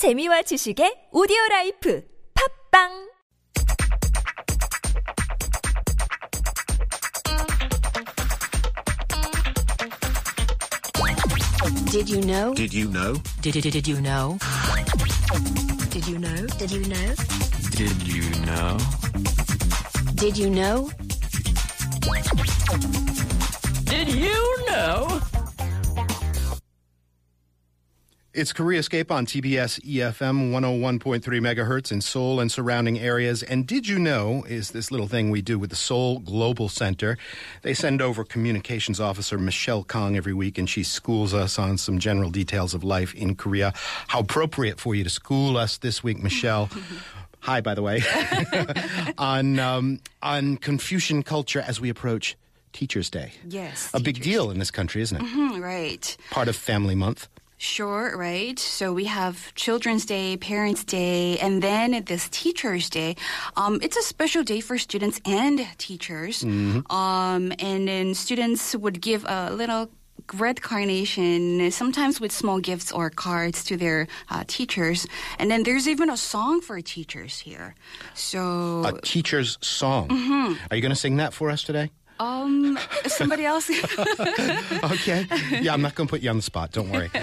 재미와 지식의 오디오 라이프 팝빵 Did you know? Did you know? Did, did, did you know? Did you know? Did you know? Did you know? Did you know? Did you know? It's Koreascape on TBS EFM 101.3 megahertz in Seoul and surrounding areas. And did you know is this little thing we do with the Seoul Global Center? They send over communications officer Michelle Kang every week, and she schools us on some general details of life in Korea. How appropriate for you to school us this week, Michelle. Hi, by the way, on um, on Confucian culture as we approach Teachers' Day. Yes, a big deal in this country, isn't it? Hmm, right. Part of Family Month. Sure, right. So we have Children's Day, Parents' Day, and then this Teachers' Day. Um, it's a special day for students and teachers. Um, and then students would give a little red carnation, sometimes with small gifts or cards to their uh, teachers. And then there's even a song for teachers here. So, A teacher's song. Mm-hmm. Are you going to sing that for us today? Um, somebody else. Okay. Yeah, I'm not going to put you on the spot. Don't worry.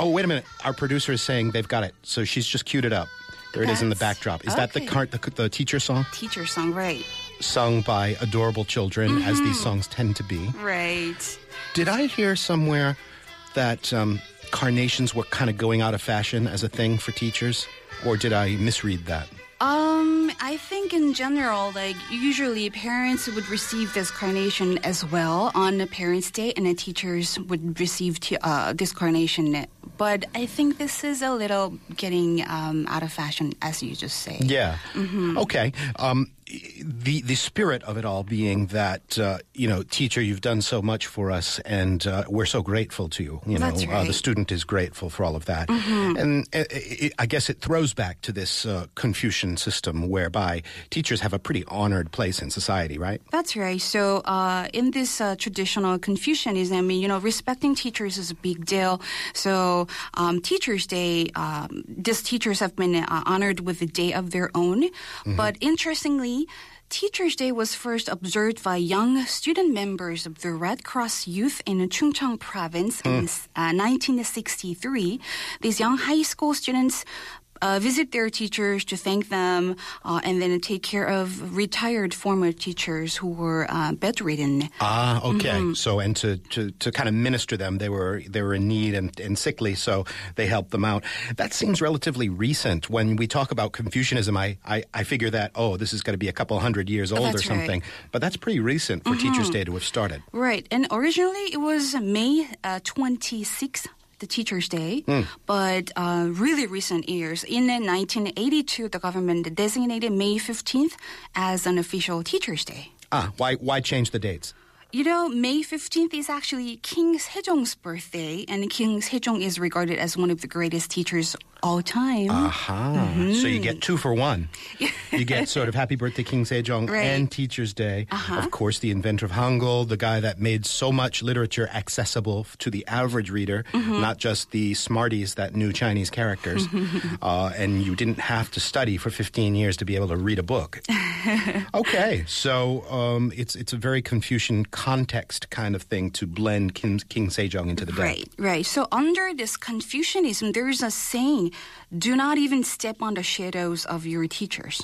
Oh, wait a minute. Our producer is saying they've got it. So she's just queued it up. There it is in the That's- backdrop. Is that the, okay. car- the the teacher song Teacher song, right. sung by adorable children, as Mm-hmm. these songs tend to be? Right. Did I hear somewhere that um, carnations were kind of going out of fashion as a thing for teachers, or did I misread that? Um, I think in general, like usually parents would receive this carnation as well on the Parents' Day, and the teachers would receive t- uh, this carnation. But I think this is a little getting um, out of fashion, as you just say. Yeah. Mm-hmm. Okay. Um, the the spirit of it all being that uh, you know, teacher, you've done so much for us, and uh, we're so grateful to you. You know, That's uh, the. Mm-hmm. student is grateful for all of that, and uh, it, I guess it throws back to this uh, Confucian system whereby teachers have a pretty honored place in society, right? That's right. So, uh, in this uh, traditional Confucianism, I mean, you know, respecting teachers is a big deal. So, um, Teachers' Day, um, these teachers have been uh, honored with a day of their own. But interestingly, Teachers' Day was first observed by young student members of the Red Cross Youth in Chungcheong Province in uh, 1963. These young high school students uh, visit their teachers to thank them uh, and then take care of retired former teachers who were uh, bedridden. Ah, okay. Mm-hmm. So, and to, to, to kind of minister them, they were they were in need and, and sickly, so they helped them out. That seems relatively recent. When we talk about Confucianism, I, I, I figure that oh, this is going to be a couple hundred years old or That's right. Mm-hmm. something. But that's pretty recent for Teachers' Day to have started. Right. And originally it was May uh, 26th. The Teachers' Day, Hmm. but uh, really recent years. In 1982, the government designated May 15th as an official Teachers' Day. Ah, why why change the dates? You know, May 15th is actually King Sejong's birthday, and King Sejong is regarded as one of the greatest teachers all time. Aha. So you get two for one. you get sort of Happy Birthday King Sejong Right. and Teachers' Day. Of course, the inventor of Hangul, the guy that made so much literature accessible to the average reader, not just the smarties that knew Chinese characters. uh, and you didn't have to study for 15 years to be able to read a book. okay, so um, it's it's a very Confucian context kind of thing to blend King, King Sejong into the day. Right, right. So under this Confucianism, there is a saying, do not even step on the shadows of your teachers.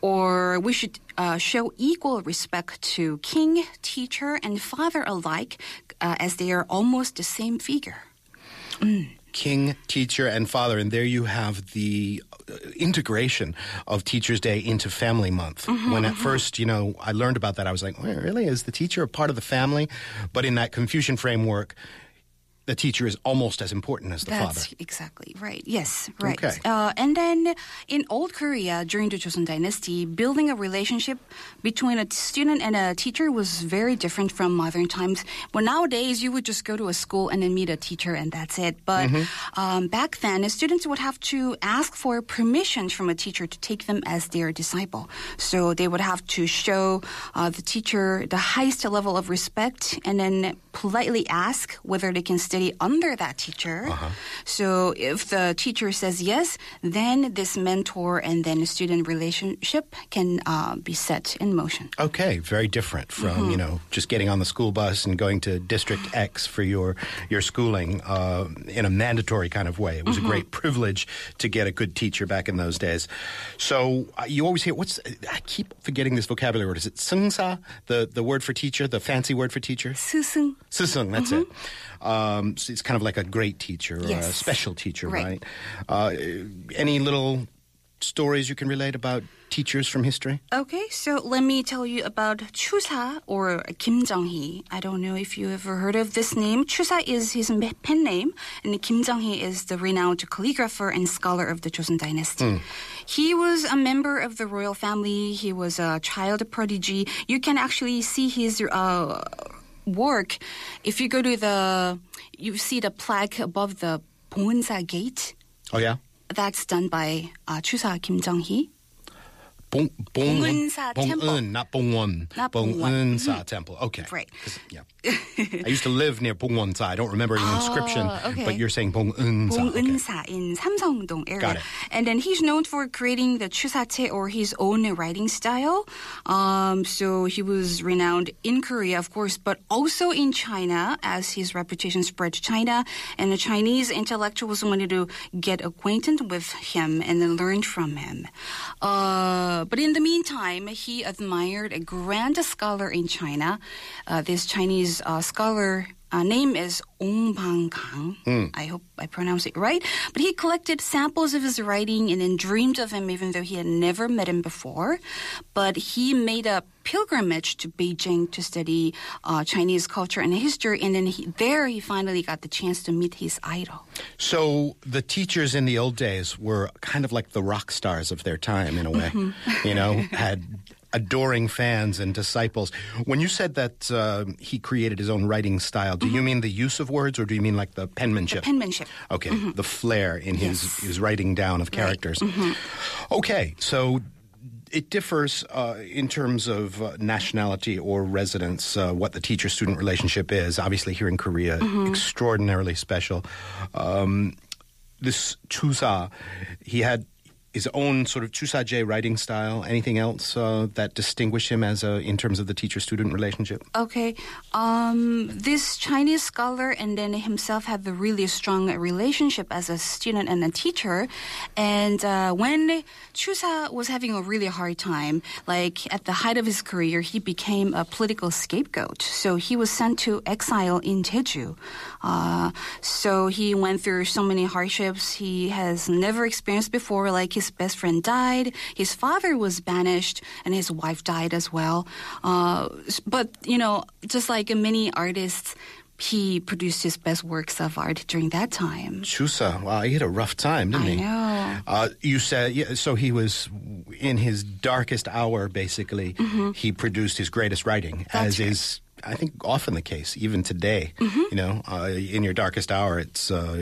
Or we should uh, show equal respect to king, teacher, and father alike uh, as they are almost the same figure. king, teacher, and father. And there you have the uh, integration of Teacher's Day into Family Month. when at first, you know, I learned about that, I was like, well, really? Is the teacher a part of the family? But in that Confucian framework, the teacher is almost as important as the That's father. exactly right. Yes, right. Okay. Uh, and then in Old Korea during the Joseon Dynasty, building a relationship between a student and a teacher was very different from modern times. Well, nowadays you would just go to a school and then meet a teacher and that's it. But Mm-hmm. um, back then, students would have to ask for permission from a teacher to take them as their disciple. So they would have to show uh, the teacher the highest level of respect and then politely ask whether they can stay study under that teacher. Uh-huh. So if the teacher says yes, then this mentor and then student relationship can uh, be set in motion. Okay, very different from you know just getting on the school bus and going to District X for your your schooling uh, in a mandatory kind of way. It was a great privilege to get a good teacher back in those days. So uh, you always hear what's I keep forgetting this vocabulary word. Is it sungsa? The the word for teacher, the fancy word for teacher. 스승. Sisung, that's it. Um, so it's kind of like a great teacher or a special teacher, right? Right. Uh, any little stories you can relate about teachers from history? Okay, so let me tell you about Chusa or Kim Jong-hee. I don't know if you ever heard of this name. Chusa is his pen name, and Kim Jong-hee is the renowned calligrapher and scholar of the Joseon Dynasty. He was a member of the royal family. He was a child prodigy. You can actually see his uh, work if you go to the. You see the plaque above the Bonsa Gate. Oh yeah. That's done by uh, Chusa Kim Jong-hee. Bong, Bong, Bong Temple. Un, not Bongwon. Not Bongwon. Bongunsa Temple. Okay. Right. Yeah. I used to live near Bongwonsa. I don't remember the oh, inscription, Oh, okay. but you're saying Bongunsa. Okay. sa. in Samsung-dong area. Got it. And then he's known for creating the Chusache or his own writing style. Um, so he was renowned in Korea, of course, but also in China as his reputation spread to China. And the Chinese intellectuals wanted to get acquainted with him and then learn from him. Uh, but in the meantime, he admired a grand scholar in China. Uh, this Chinese uh, scholar uh, name is Ong Bang Kang. I hope I pronounce it right. But he collected samples of his writing and then dreamed of him even though he had never met him before. But he made a pilgrimage to Beijing to study uh, Chinese culture and history. And then he, there he finally got the chance to meet his idol. So the teachers in the old days were kind of like the rock stars of their time in a way. Mm-hmm. You know, had adoring fans and disciples. When you said that uh, he created his own writing style, do you mean the use of words or do you mean like the penmanship? Mm-hmm. Penmanship. Okay, the flair in his, Yes. his writing down of characters. Okay, so it differs uh, in terms of uh, nationality or residence, uh, what the teacher student relationship is. Obviously, here in Korea, extraordinarily special. Um, this Chusa, he had his own sort of Chusache writing style. Anything else uh, that distinguished him as a, in terms of the teacher student relationship? Okay. Um, this Chinese scholar and then himself had a really strong relationship as a student and a teacher. And uh, when Chusa was having a really hard time, like at the height of his career, he became a political scapegoat. So he was sent to exile in Jeju. Uh, so he went through so many hardships he has never experienced before, like his best friend died, his father was banished, and his wife died as well. Uh, but, you know, just like many artists, he produced his best works of art during that time. Chusa, wow, he had a rough time, didn't I he? know. Uh, you said, yeah, so he was in his darkest hour, basically. He produced his greatest writing, Mm-hmm. That's as right. is, I think, often the case, even today. Mm-hmm. You know, uh, in your darkest hour, it's uh,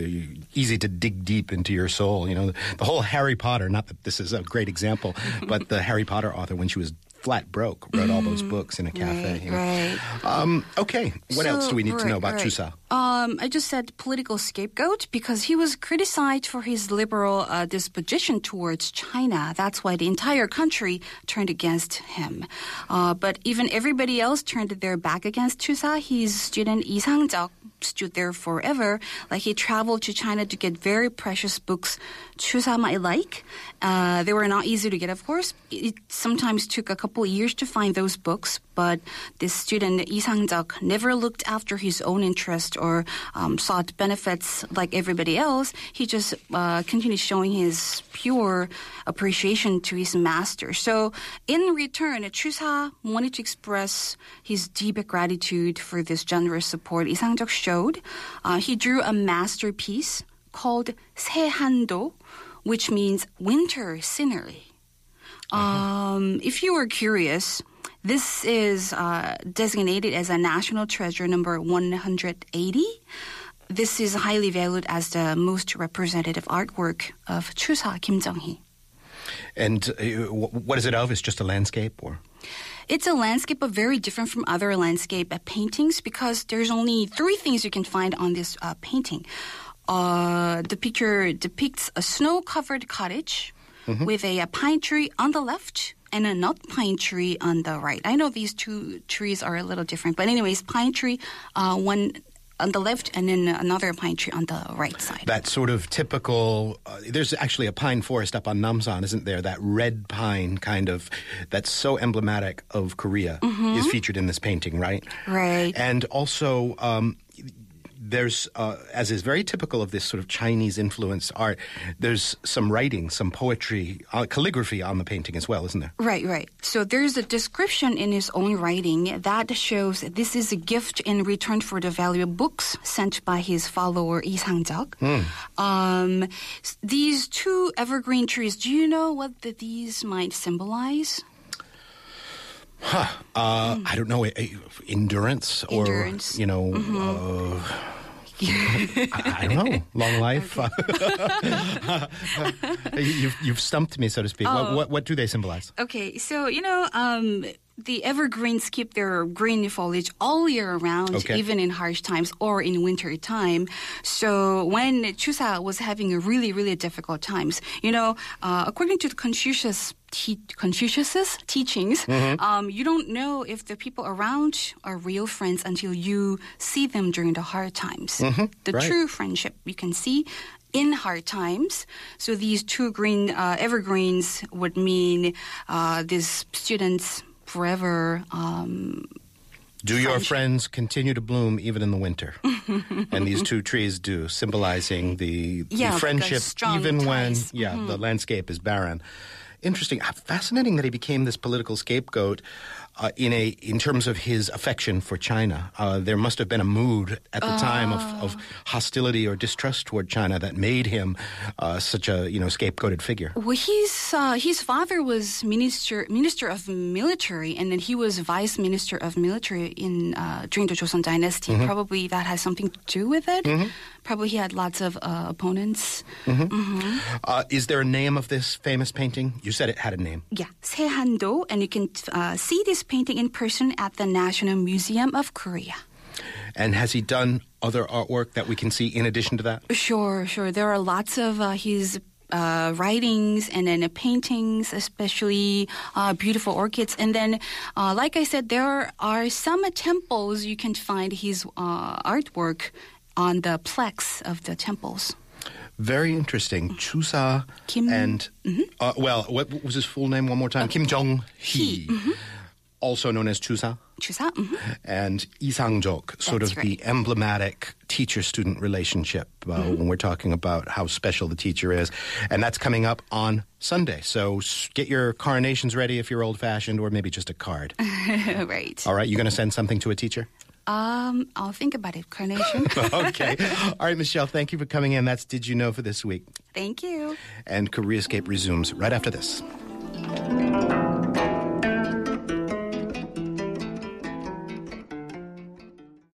easy to dig deep into your soul. You know, the whole Harry Potter, not that this is a great example, but the Harry Potter author, when she was flat broke, wrote all those books in a cafe. Right, you know. right. Um, okay, what else do we need to know about right. Chusa? Um, I just said political scapegoat because he was criticized for his liberal uh, disposition towards China. That's why the entire country turned against him. Uh, but even everybody else turned their back against Chusa. His student Lee Sang-jeok stood there forever. Like he traveled to China to get very precious books Chusa might like. Uh, they were not easy to get, of course. It sometimes took a couple years to find those books, but this student, Lee Sang-jeok, never looked after his own interest or um, sought benefits like everybody else. He just uh, continued showing his pure appreciation to his master. So, in return, Chusa wanted to express his deep gratitude for this generous support Lee Sang-jeok showed. Uh, he drew a masterpiece called Sehando, which means winter scenery. Uh-huh. Um, if you are curious, this is uh, designated as a national treasure number 180. This is highly valued as the most representative artwork of Chusa Kim Jong-hee. And uh, what is it of? It's just a landscape, or It's a landscape, but very different from other landscape uh, paintings because there's only three things you can find on this uh, painting. Uh, the picture depicts a snow-covered cottage with a, a pine tree on the left and a nut pine tree on the right. I know these two trees are a little different, but anyways, pine tree, uh, one on the left and then another pine tree on the right side. That sort of typical. Uh, there's actually a pine forest up on Namsan, isn't there? That red pine kind of that's so emblematic of Korea is featured in this painting, right? Right. And also, um, there's, uh, as is very typical of this sort of Chinese influenced art, there's some writing, some poetry, uh, calligraphy on the painting as well, isn't there? Right, right. So there's a description in his own writing that shows this is a gift in return for the valuable books sent by his follower Lee Sang-jeok. Um, these two evergreen trees, do you know what the, these might symbolize? Uh, I don't know, endurance or, Endurance. you know, uh, I, I don't know, long life. you've, you've stumped me, so to speak. What, what, what do they symbolize? Okay, so you know, um, the evergreens keep their green foliage all year round, Okay. even in harsh times or in winter time. So when Chusa was having a really, really difficult times, you know, uh, according to the Confucius. Te- Confucius's teachings, um, you don't know if the people around are real friends until you see them during the hard times. The right. true friendship you can see in hard times. So these two green uh, evergreens would mean uh, these students forever. Um, Do your friends continue to bloom even in the winter? and these two trees do, symbolizing the, the Yeah, like friendship strong even when ties. yeah, the landscape is barren. Interesting. Fascinating that he became this political scapegoat uh, in a in terms of his affection for China. Uh, there must have been a mood at the time of, of hostility or distrust toward China that made him uh, such a you know scapegoated figure. well, his uh, his father was minister minister of military, and then he was vice minister of military in uh, during the Joseon dynasty. Probably that has something to do with it. Probably he had lots of uh, opponents. Uh, is there a name of this famous painting? You said it had a name. Yeah, Sehando, and you can uh, see this painting in person at the National Museum of Korea. And has he done other artwork that we can see in addition to that? Sure, sure. There are lots of uh, his uh, writings and then uh, paintings, especially uh, beautiful orchids. And then, uh, like I said, there are some temples you can find his uh, artwork on the plex of the temples. Very interesting. Chusa Kim- and uh, well, what was his full name one more time? Kim Jong Hee, also known as Chusa, Chusa? mhm. and Lee Sang-jeok, sort That's of the emblematic teacher-student relationship uh, when we're talking about how special the teacher is, and that's coming up on Sunday. So get your coronations ready if you're old-fashioned, or maybe just a card. right. All right, you're going to send something to a teacher? Um, I'll think about it, Carnation. okay. All right, Michelle, thank you for coming in. That's Did You Know for this week. Thank you. And Koreascape resumes right after this.